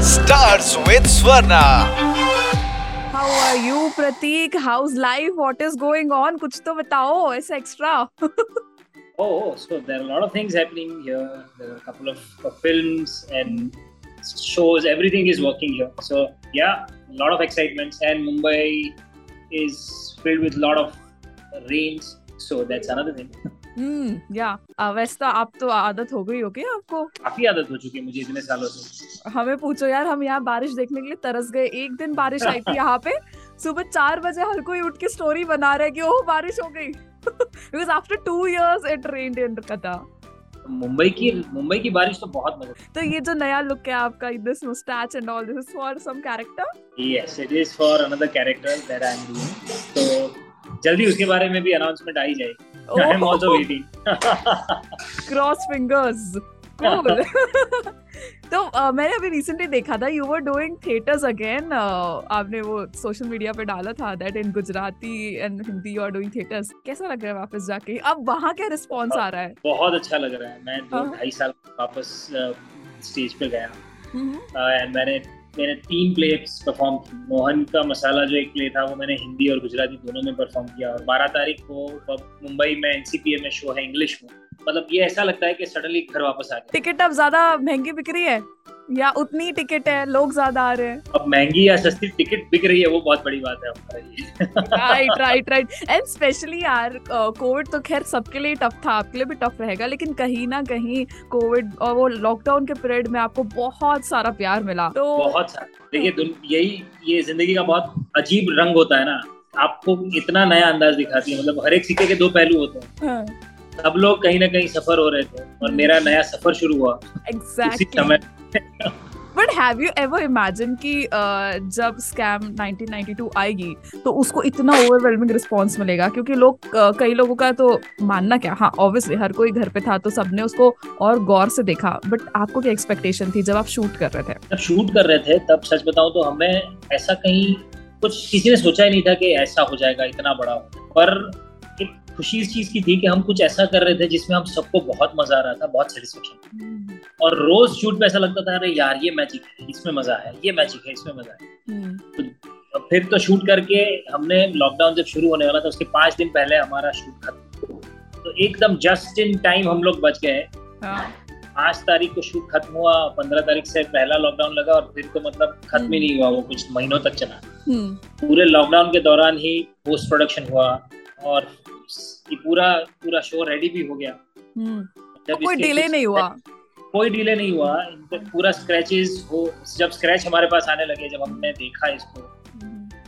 Stars with Swarna. How are you, Pratik? How's life? What is going on? कुछ तो बताओ ऐसा extra. Oh, so there are a lot of things happening here. There are a couple of uh, films and shows. Everything is working here. So yeah, a lot of excitements. And Mumbai is filled with a lot of rains. So that's another thing. Yeah. Uh, वैसे तो आप तो आदत हो गई होगी आपको? काफ़ी आदत हो चुकी है मुझे इतने सालों से। हमें पूछो यार हम यहाँ बारिश देखने के लिए तरस गए। एक दिन बारिश आई थी यहाँ पे। सुबह चार बजे हर कोई उठ के स्टोरी बना रहे कि ओह बारिश हो गई। Because after two years it rained in कथा मुंबई की मुंबई की बारिश तो बहुत मज़ा तो ये जो नया लुक है आपका this moustache and all this for some character yes it is for another character that I am doing तो जल्दी उसके बारे में भी अनाउंसमेंट आ ही जाएगी। I am also waiting cross fingers cool तो uh, मैंने अभी रिसेंटली देखा था you were doing theatres again आपने वो सोशल मीडिया पे डाला था that in Gujarati and Hindi you are doing theatres कैसा लग रहा है वापस जाके? अब वहाँ क्या रिस्पॉन्स आ रहा है? बहुत अच्छा लग रहा है। मैं दो हाँ। ढाई साल वापस स्टेज पे गया। हम्म, एंड मैंने मैंने तीन प्लेस परफॉर्म की। मोहन का मसाला जो एक प्ले था, वो मैंने हिंदी और गुजराती दोनों में परफॉर्म किया। और बारह तारीख को मुंबई में एनसीपीए में शो है इंग्लिश में। मतलब ये ऐसा लगता है कि सडनली घर वापस आ गया। टिकट अब ज़्यादा महँगी बिक रही है। या उतनी टिकट है लोग ज़्यादा आ रहे हैं। अब महँगी या सस्ती टिकट बिक रही है वो बहुत बड़ी बात है हमारे लिए। Right right right and specially यार कोविड तो खैर सबके लिए टफ था आपके लिए भी टफ रहेगा लेकिन कहीं ना कहीं कोविड और वो लॉकडाउन के पीरियड में आपको बहुत सारा प्यार मिला। तो बहुत सारा। देखिए यही ये ज़िंदगी का बहुत अजीब रंग होता है ना। आपको इतना नया अंदाज दिखाती है मतलब हर एक सिक्के के दो पहलू होते हैं। हाँ, सब लोग कहीं ना कहीं सफ़र हो रहे थे और मेरा नया सफ़र शुरू हुआ। एग्जैक्टली समय but have you ever imagine कि uh, जब स्कैम 1992 आएगी तो उसको इतना ओवरवेलमिंग रिस्पांस मिलेगा? क्योंकि लोग uh, कई लोगों का तो मानना क्या? हाँ ऑब्वियसली हर कोई घर पे था तो सबने उसको और गौर से देखा। बट आपको क्या एक्सपेक्टेशन थी जब आप शूट कर रहे थे? जब शूट कर रहे थे तब सच बताऊँ तो हमें ऐसा कहीं कुछ किसी ने सोचा ही नहीं था कि ऐसा हो जाएगा इतना बड़ा। पर खुशी इस चीज़ की थी कि हम कुछ ऐसा कर रहे थे जिसमें हम सबको बहुत मज़ा आ रहा था बहुत सेटिस्फेक्शन और रोज शूट पे ऐसा लगता था अरे यार ये मैजिक है इसमें मज़ा है ये मैजिक है इसमें मज़ा है हम्म, और फिर तो शूट करके हमने लॉकडाउन जब शुरू होने वाला था उसके पाँच दिन पहले हमारा शूट खत्म। तो एकदम जस्ट इन टाइम हम लोग बच गए। हाँ, पाँच तारीख को शूट खत्म हुआ पंद्रह तारीख से पहला लॉकडाउन लगा और फिर तो मतलब खत्म ही नहीं हुआ वो कुछ महीनों तक चला। हम्म, पूरे लॉकडाउन के दौरान ही पोस्ट प्रोडक्शन हुआ और ये पूरा पूरा शो रेडी भी हो गया। हम्म, जब कोई डिले नहीं हुआ। कोई डिले नहीं हुआ। पूरा स्क्रैचेस हो जब स्क्रैच हमारे पास आने लगे जब हमने देखा इसको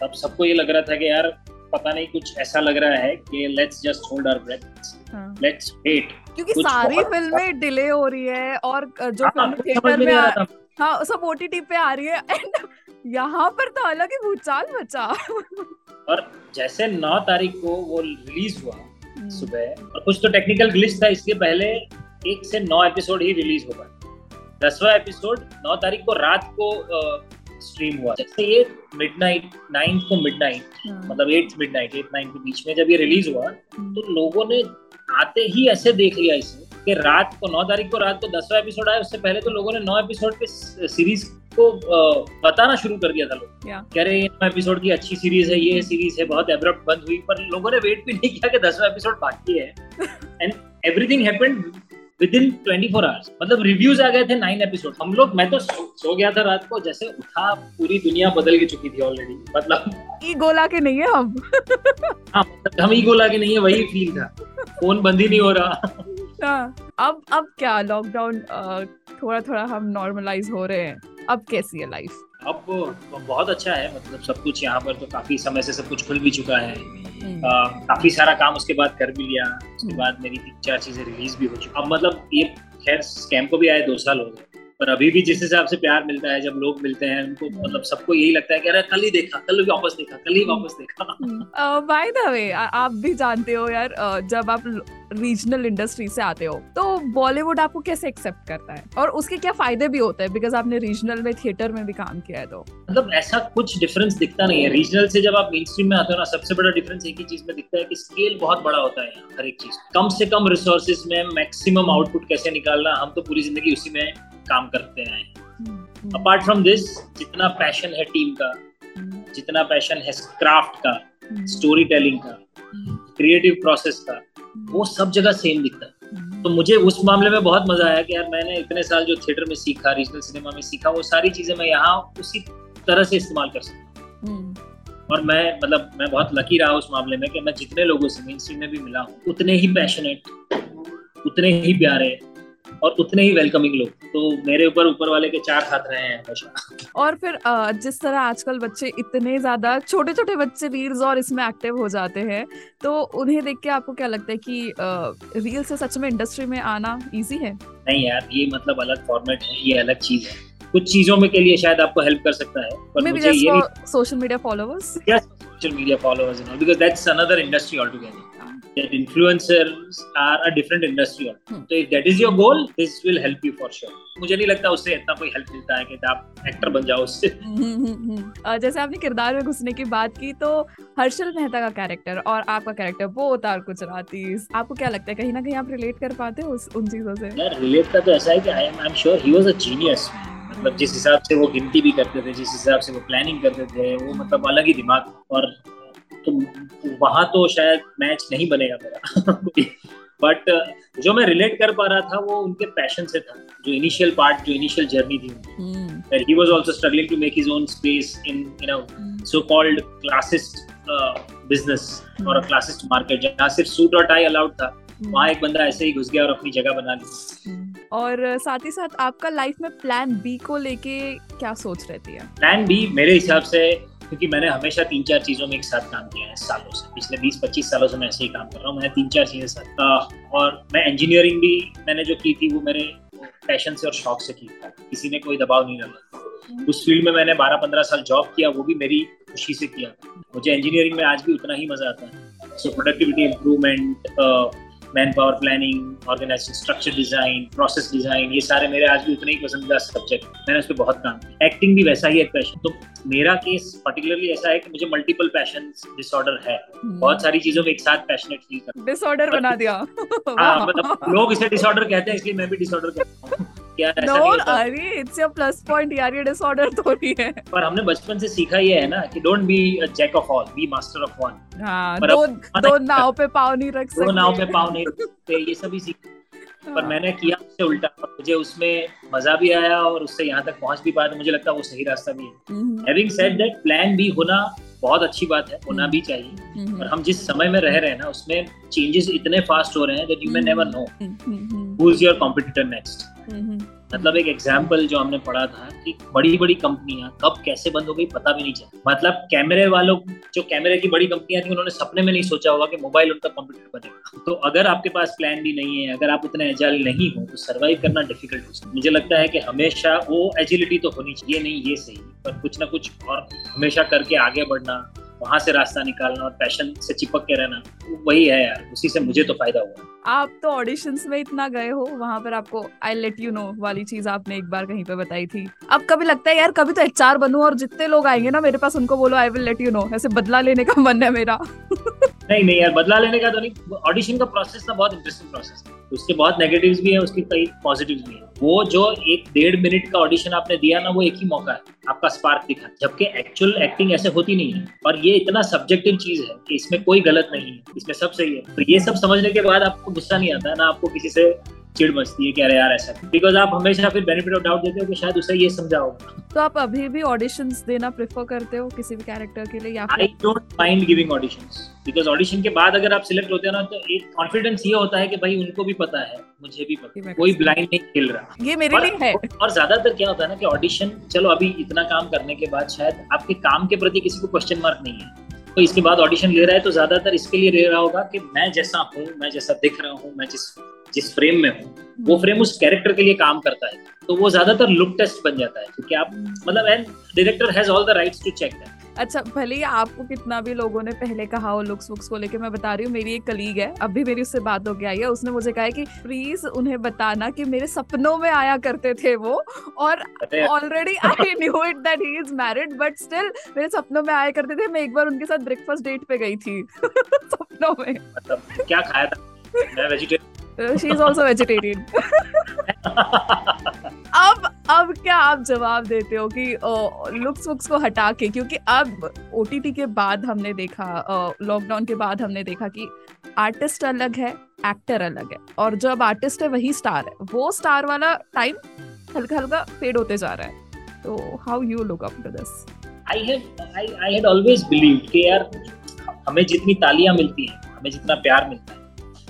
तब सबको ये लग रहा था कि यार पता नहीं कुछ ऐसा लग रहा है कि let's just hold our breath हाँ। लेट्स वेट क्योंकि सारी फ़िल्में डिले हो रही है और जो हाँ, फ़िल्म समझ थिएटर में हाँ सब ओटीटी पे आ रही है। एंड यहाँ पर तो अलग ही भूचाल मचा। और जैसे नौ तारीख को वो रिलीज़ हुआ हम्म, सुबह और कुछ तो टेक्निकल ग्लिच था इसलिए पहले एक से नौ एपिसोड ही रिलीज़ हो पाए। दसवा एपिसोड नौ तारीख को रात को स्ट्रीम हुआ। जैसे ये मिडनाइट नाइन्थ को मिडनाइट हाँ, मतलब एट मिडनाइट एट नाइन के बीच में जब ये रिलीज़ हुआ हम्म, तो लोगों ने आते ही ऐसे देख लिया इसे कि रात को नौ तारीख को रात को दसवा एपिसोड आया उससे पहले तो लोगों ने नौ एपिसोड के सीरीज़ को बताना शुरू कर दिया था लोग। कह रहे ये नौ एपिसोड की अच्छी सीरीज़ है ये सीरीज़ है बहुत एब्रप्ट बंद हुई पर लोगों ने वेट भी नहीं किया कि दसवां एपिसोड बाकी है। And everything happened within 24 hours मतलब रिव्यूज़ आ गए थे नाइन एपिसोड हम लोग मैं तो सो, सो गया था रात को जैसे उठा पूरी दुनिया बदल के चुकी थी ऑलरेडी मतलब ई गोला के नहीं है हम। हाँ मतलब हम ही गोला के नहीं है वही फील था। फ़ोन बंद ही नहीं हो रहा। हाँ, अब अब क्या? लॉकडाउन थोड़ा थोड़ा हम नॉर्मलाइज हो रहे हैं। अब कैसी है लाइफ अब बहुत अच्छा है मतलब सब कुछ यहाँ पर तो काफ़ी समय से सब कुछ खुल भी चुका है। हम्म, आ, काफ़ी सारा काम उसके बाद कर भी लिया उसके हम्म। बाद मेरी तीन चार चीज़ें रिलीज़ भी हो चुकी अब मतलब ये खैर स्कैम को भी आए दो साल हो गए। पर अभी भी जिस हिसाब से प्यार मिलता है जब लोग मिलते हैं उनको मतलब सबको यही लगता है कि अरे कल ही देखा कल वापस देखा कल ही वापस देखा। बाय द वे आप भी जानते हो यार जब आप रीजनल इंडस्ट्री से आते हो तो बॉलीवुड आपको कैसे एक्सेप्ट करता है? और उसके क्या फ़ायदे भी होते हैं? बिकॉज़ आपने रीजनल में थिएटर में भी काम किया है तो। मतलब ऐसा कुछ डिफरेंस दिखता नहीं है। रीजनल से जब आप मेन स्ट्रीम में आते हो ना सबसे बड़ा डिफरेंस एक ही चीज़ में दिखता है कि स्केल बहुत बड़ा होता है हर एक चीज़ कम से कम रिसोर्सेज में मैक्सिमम आउटपुट कैसे निकालना हम तो पूरी ज़िंदगी उसी में काम करते हैं। अपार्ट फ्रॉम दिस जितना पैशन है टीम का हम्म, जितना पैशन है क्राफ्ट का हम्म, स्टोरी टेलिंग का क्रिएटिव प्रोसेस का वो सब जगह सेम दिखता है। हम्म, तो मुझे उस मामले में बहुत मज़ा आया कि यार मैंने इतने साल जो थिएटर में सीखा रीजनल सिनेमा में सीखा वो सारी चीज़ें मैं यहाँ उसी तरह से इस्तेमाल कर सकता हम्म, हूँ और मैं मतलब मैं बहुत लकी रहा उस मामले में कि मैं जितने लोगों से मेन स्ट्रीम में भी मिला हूँ उतने ही पैशनेट उतने ही प्यारे और उतने ही वेलकमिंग लोग। तो मेरे ऊपर ऊपर वाले के चार हाथ रहे हैं हमेशा। और फिर जिस तरह आजकल बच्चे इतने ज़्यादा छोटे छोटे बच्चे रील्स और इसमें एक्टिव हो जाते हैं तो उन्हें देख के आपको क्या लगता है कि रील से सच में इंडस्ट्री में आना इजी है? नहीं यार ये मतलब अलग फॉर्मेट है ये अलग चीज़ है। कुछ चीज़ों में के लिए शायद आपको हेल्प कर सकता है पर मुझे ये social media followers media followers? And all because that's another industry altogether. That influencers are a different industry. Hmm. So if that is your goal, this will help you for sure. मुझे नहीं लगता उससे इतना कोई help मिलता है कि आप एक्टर बन जाओ उससे जैसे आपने किरदार में घुसने की बात की तो हर्षल मेहता का कैरेक्टर और आपका कैरेक्टर वो उतार कुछ गुजराती आपको क्या लगता है कहीं ना कहीं आप रिलेट कर पाते हो उन चीज़ों से यार रिलेट का तो ऐसा है कि I am I am sure he was a genius मतलब जिस हिसाब से वो गिनती भी करते थे जिस हिसाब से वो प्लानिंग करते थे वो मतलब अलग ही दिमाग और तो वहाँ तो शायद मैच नहीं बनेगा मेरा। बट जो मैं रिलेट कर पा रहा था वो उनके पैशन से था। जो इनिशियल पार्ट जो इनिशियल जर्नी थी was also struggling to make his own space in you know hmm, so-called classist uh, business or a classist market जहाँ सिर्फ़ सूट और टाई अलाउड था। वहाँ एक बंदा ऐसे ही घुस गया और अपनी जगह बना ली। हम्म। और साथ ही साथ आपका लाइफ में प्लान बी को लेके क्या सोच रहती है? प्लान बी मेरे हिसाब से क्योंकि मैंने हमेशा तीन चार चीज़ों में एक साथ काम किया है सालों से। पिछले 20-25 सालों से मैं ऐसे ही काम कर रहा हूँ। मैंने तीन चार चीज़ें साथ और मैं इंजीनियरिंग भी मैंने जो की थी, वो मेरे पैशन से और शौक से की थी। किसी ने कोई दबाव नहीं डाला। उस फ़ील्ड में मैंने 12-15 साल जॉब किया, वो भी मेरी खुशी से किया। मुझे इंजीनियरिंग में आज भी उतना ही मज़ा आता है। So productivity improvement manpower planning organisation structure design process design ये सारे मेरे आज भी उतने ही पसंदीदा सब्जेक्ट मैंने उस पर बहुत काम किया। एक्टिंग भी वैसा ही एक पैशन तो मेरा केस पर्टिकुलरली ऐसा है कि मुझे मल्टीपल पैशन डिसऑर्डर है। बहुत सारी चीज़ों में एक साथ पैशनेट फील करता डिसऑर्डर बना दिया। हाँ मतलब लोग इसे डिसऑर्डर कहते हैं इसलिए मैं भी डिसऑर्डर कहता हूँ। नहीं अरे इट्स योर प्लस पॉइंट यार ये डिसऑर्डर थोड़ी है। पर हमने बचपन से सीखा ये है ना कि don't be jack of all be master of one हाँ दो दो नाव पे पाव नहीं रख सकते दो नाव पे पाव नहीं रखते ये सभी सीख। पर मैंने किया उससे उल्टा मुझे उसमें मज़ा भी आया और उससे यहाँ तक पहुँच भी पाया तो मुझे लगता है वो सही रास्ता भी है। Having said that plan B होना बहुत अच्छी बात है होना भी चाहिए। हम्म, और हम जिस समय में रह रहे हैं ना उसमें चेंजेस इतने फास्ट हो रहे हैं that you may never know who is your competitor next मतलब एक एग्ज़ाम्पल जो हमने पढ़ा था कि बड़ी बड़ी कंपनियाँ कब कैसे बंद हो गई पता भी नहीं चला। मतलब कैमरे वालों, जो कैमरे की बड़ी कंपनियाँ थी, उन्होंने सपने में नहीं सोचा होगा कि मोबाइल उनका कंप्यूटर बनेगा। तो अगर आपके पास प्लान भी नहीं है, अगर आप उतने एजाइल नहीं हो तो सर्वाइव करना डिफ़िकल्ट हो सकता है। मुझे लगता है कि हमेशा वो एजिलिटी तो होनी चाहिए, नहीं ये सही, पर कुछ ना कुछ और हमेशा करके आगे बढ़ना वहाँ से रास्ता निकालना और पैशन से चिपक के रहना, वही है यार। उसी से मुझे तो फ़ायदा हुआ। आप तो ऑडिशन में इतना गए हो, वहाँ पर आपको आई लेट यू नो वाली चीज़ आपने एक बार कहीं पे बताई थी। अब कभी लगता है, यार, कभी तो एचआर बनू और जितने लोग आएँगे ना मेरे पास, उनको बोलो I will let you know ऐसे बदला लेने का मन है मेरा। नहीं नहीं यार, बदला लेने का तो नहीं। ऑडिशन का प्रोसेस ना बहुत इंटरेस्टिंग प्रोसेस है उसके बहुत नेगेटिव्स भी है, उसके कई पॉजिटिव्स भी है। वो जो एक डेढ़ मिनट का ऑडिशन आपने दिया ना, वो एक ही मौका है, आपका स्पार्क दिखा। जबकि एक्चुअल एक्टिंग ऐसे होती नहीं है। और ये इतना सब्जेक्टिव चीज़ है कि इसमें कोई गलत नहीं है, इसमें सब सही है। तो ये सब समझने के बाद आपको गुस्सा नहीं आता, ना आपको किसी से चिड़ मचती है कि अरे यार ऐसा बिकॉज़ आप हमेशा फिर बेनिफिट ऑफ़ डाउट देते हो कि शायद उसे ये समझा होगा तो आप अभी भी ऑडिशंस देना प्रेफर करते हो किसी भी कैरेक्टर के लिए या I don't mind giving auditions because audition के बाद अगर आप सिलेक्ट होते हो ना तो एक कॉन्फिडेंस ये होता है कि भाई उनको भी पता है मुझे भी पता है। कोई ब्लाइंड नहीं खेल रहा। ये मेरे लिए है। और ज़्यादातर क्या होता है ना कि ऑडिशन चलो अभी इतना काम करने के बाद शायद आपके काम के प्रति किसी को क्वेश्चन मार्क नहीं है। तो इसके बाद ऑडिशन ले रहा है तो ज़्यादातर इसके लिए ले रहा होगा कि मैं जैसा हूँ, मैं जैसा दिख रहा हूँ, मैं जिस जिस फ्रेम में हूँ, वो फ्रेम उस कैरेक्टर के लिए काम करता है। तो वो ज़्यादातर लुक टेस्ट बन जाता है, क्योंकि आप मतलब and director has all the rights to check that अच्छा भले ही आपको कितना भी लोगों ने पहले कहा हो लुक्स वुक्स को लेके मैं बता रही हूँ मेरी एक कलीग है अभी मेरी उससे बात हो आई है उसने मुझे कहा है कि प्लीज़ उन्हें बताना कि मेरे सपनों में आया करते थे वो और already I knew it that he is married but still मेरे सपनों में आया करते थे। मैं एक बार उनके साथ ब्रेकफास्ट डेट पे गई थी सपनों में। मतलब क्या खाया था? मैं vegetarian she is also vegetarian अब अब क्या आप जवाब देते हो कि लुक्स वुक्स को हटा के? क्योंकि अब ओटीटी के बाद हमने देखा लॉकडाउन के बाद हमने देखा कि आर्टिस्ट अलग है एक्टर अलग है। और जो अब आर्टिस्ट है, वही स्टार है। वो स्टार वाला टाइम हल्का हल्का फेड होते जा रहा है। तो how you look up to this I have I I had always believed कि यार, हमें जितनी तालियाँ मिलती हैं, हमें जितना प्यार मिलता है,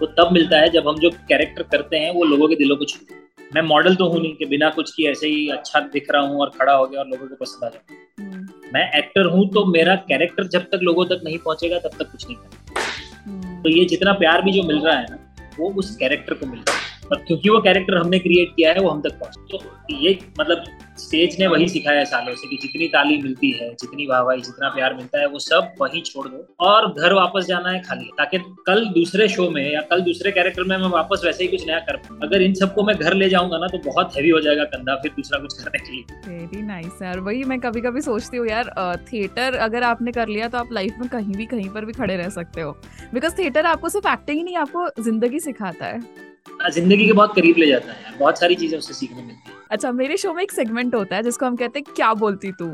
वो तब मिलता है जब हम जो कैरेक्टर करते हैं, वो लोगों के दिलों को छूते मैं मॉडल तो हूँ नहीं कि बिना कुछ की ऐसे ही अच्छा दिख रहा हूँ और खड़ा हो गया और लोगों को पसंद आ जाए हम्म। मैं एक्टर हूँ तो मेरा कैरेक्टर जब तक लोगों तक नहीं पहुंचेगा तब तक कुछ नहीं करता हम्म। तो ये जितना प्यार भी जो मिल रहा है ना वो उस कैरेक्टर को मिल रहा है क्योंकि वो कैरेक्टर हमने क्रिएट किया है वो हम तक पहुँचे तो ये मतलब स्टेज ने वही सिखाया सालों से कि जितनी ताली मिलती है जितनी वाहवाही जितना प्यार मिलता है वो सब वहीं छोड़ दो और घर वापस जाना है खाली। ताकि कल दूसरे शो में या कल दूसरे कैरेक्टर में मैं वापस वैसे ही कुछ नया कर पाऊँ। अगर इन सबको मैं घर ले जाऊँगा ना तो बहुत हैवी हो जाएगा कंधा फिर दूसरा कुछ करने के लिए। वेरी नाइस यार वही मैं कभी कभी सोचती हूँ यार थिएटर अगर आपने कर लिया तो आप लाइफ में कहीं भी कहीं पर भी खड़े रह सकते हो। बिकॉज़ थिएटर आपको सिर्फ़ एक्टिंग ही नहीं आपको ज़िंदगी सिखाता है हाँ, ज़िंदगी के बहुत करीब ले जाता है बहुत सारी चीज़ें उससे सीखने मिलती है। अच्छा मेरे शो में एक सेगमेंट होता है जिसको हम कहते हैं क्या बोलती तू?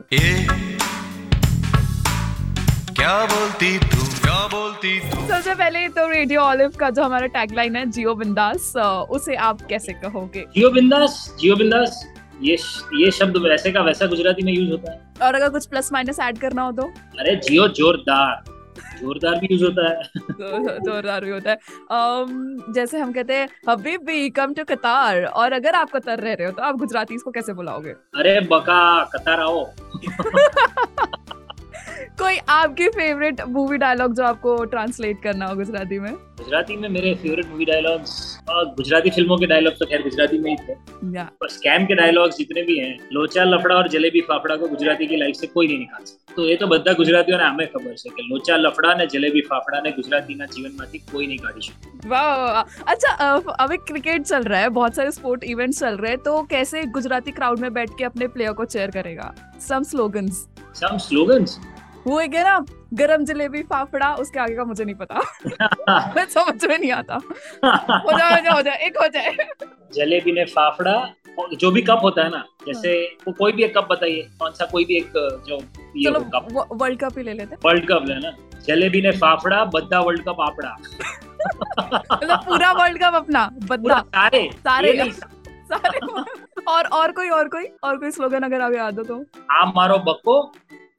क्या बोलती तू क्या बोलती तू? सबसे पहले तो रेडियो ऑलिव का जो हमारा टैगलाइन है जियो बिंदास उसे आप कैसे कहोगे? जियो बिंदास जियो बिंदास ये ये शब्द वैसे का वैसा गुजराती में यूज़ होता है। और अगर कुछ प्लस माइनस ऐड करना हो तो? अरे जियो जोरदार। जोरदार भी यूज़ होता है। जोरदार भी होता है। um, जैसे हम कहते हैं हबीब भी कम टू कतार और अगर आप कतर रह रहे हो तो आप गुजराती इसको कैसे बुलाओगे? अरे बका कतार आओ। कोई आपकी फेवरेट मूवी डायलॉग जो आपको ट्रांसलेट करना हो गुजराती में गुजराती में मेरे फेवरेट मूवी डायलॉग्स गुजराती फिल्मों के डायलॉग तो खैर गुजराती में ही थे पर स्कैम के डायलॉग्स जितने भी हैं लोचा लफड़ा और जलेबी फाफड़ा को गुजराती की लाइफ से कोई नहीं निकाल सकता तो ये तो બધા ગુજરાતીઓને આમે ખબર છે કે લોચા લફડા ને જલેબી ફાફડા ને ગુજરાતીના જીવનમાંથી કોઈ नहीं કાઢી શકે वाह अच्छा अभी क्रिकेट चल रहा है बहुत सारे स्पोर्ट इवेंट्स चल रहे हैं तो कैसे गुजराती क्राउड में बैठ के अपने प्लेयर को चेयर करेगा सम स्लोगन्स सम स्लोगन्स वो एक है ना गरम जलेबी फाफड़ा उसके आगे का मुझे नहीं पता। मैं समझ में नहीं आता। हो जाए हो जाए हो जाए एक हो जाए। जलेबी ने फाफड़ा जो भी कप होता है ना जैसे हाँ। वो कोई भी एक कप बताइए कौन सा कोई भी एक जो ये चलो कप। वर्ल्ड कप ही ले लेते हैं। वर्ल्ड कप लेना जलेबी ने फाफड़ा बद्दा वर्ल्ड कप आपड़ा। मतलब पूरा वर्ल्ड कप अपना बद्दा। सारे सारे। सारे। और और कोई और कोई और कोई स्लोगन अगर आप याद हो तो। आप मारो बक्को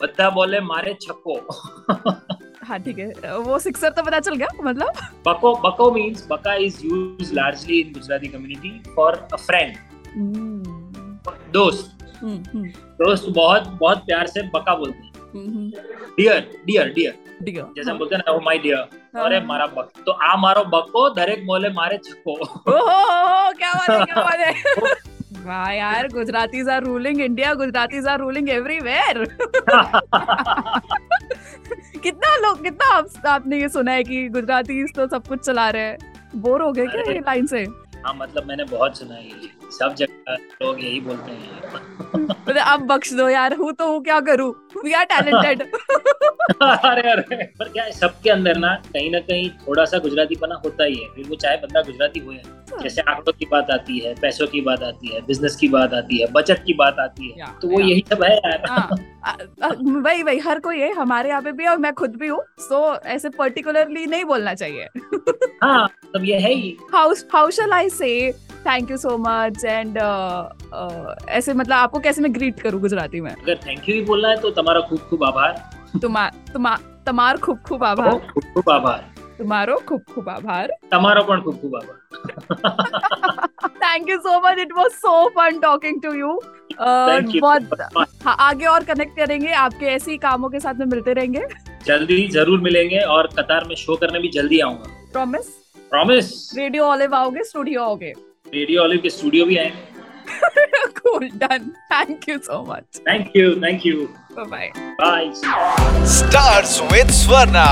बता बोले मारे छक्को हाँ ठीक है। वो सिक्सर तो पता चल गया मतलब? बको बको मींस बका is used largely in Gujarati community for a friend दोस्त। हम्म, हम्म। दोस्त बहुत बहुत प्यार से बका बोलते हैं। डियर डियर डियर जैसे हम हाँ। बोलते हैं ना oh, माय हाँ। डियर अरे मारा बक। तो आ मारो बको दरेक मोले मारे छक्को क्या बात है क्या बात है। वाह यार Gujaratis are ruling India Gujaratis are ruling everywhere. कितना लोग कितना आप, आपने ये सुना है कि गुजराती तो सब कुछ चला रहे हैं। बोर हो गए क्या ये लाइन से? हाँ मतलब मैंने बहुत सुना है ये। सब जगह लोग यही बोलते हैं मतलब अब बख्श दो यार हूँ तो हूँ क्या करूँ? वी आर टैलेंटेड अरे अरे पर क्या है सबके अंदर ना कहीं ना कहीं थोड़ा सा गुजराती पना होता ही है फिर वो चाहे बंदा गुजराती हो या जैसे आंकड़ों की बात आती है पैसों की बात आती है बिज़नेस की बात आती है बचत की बात आती है तो वो यही सब है यार। हाँ, वही वही हर कोई है हमारे यहाँ पे भी और मैं खुद भी हूँ सो ऐसे पर्टिकुलरली नहीं बोलना चाहिए। हाँ तब ये है ही। How how shall I say thank you so much and ऐसे मतलब आपको कैसे मैं ग्रीट करूँ गुजराती में अगर थैंक यू ही बोलना है तो तुम्हारा खूब खूब आभार तुम्हार तुमा તમાર ખૂબ ખૂબ આભાર ખૂબ ખૂબ આભાર તમારો ખૂબ ખૂબ આભાર તમારો પણ ખૂબ ખૂબ આભાર thank you so much it was so fun talking to you बहुत हाँ, आगे और कनेक्ट करेंगे आपके ऐसे ही कामों के साथ में मिलते रहेंगे जल्दी जरूर मिलेंगे और कतार में शो करने भी जल्दी आऊंगा प्रॉमिस प्रॉमिस रेडियो ऑलिव आओगे स्टूडियो आओगे रेडियो ऑलिव के स्टूडियो भी cool done thank you so much thank you thank you bye bye bye stars with swarna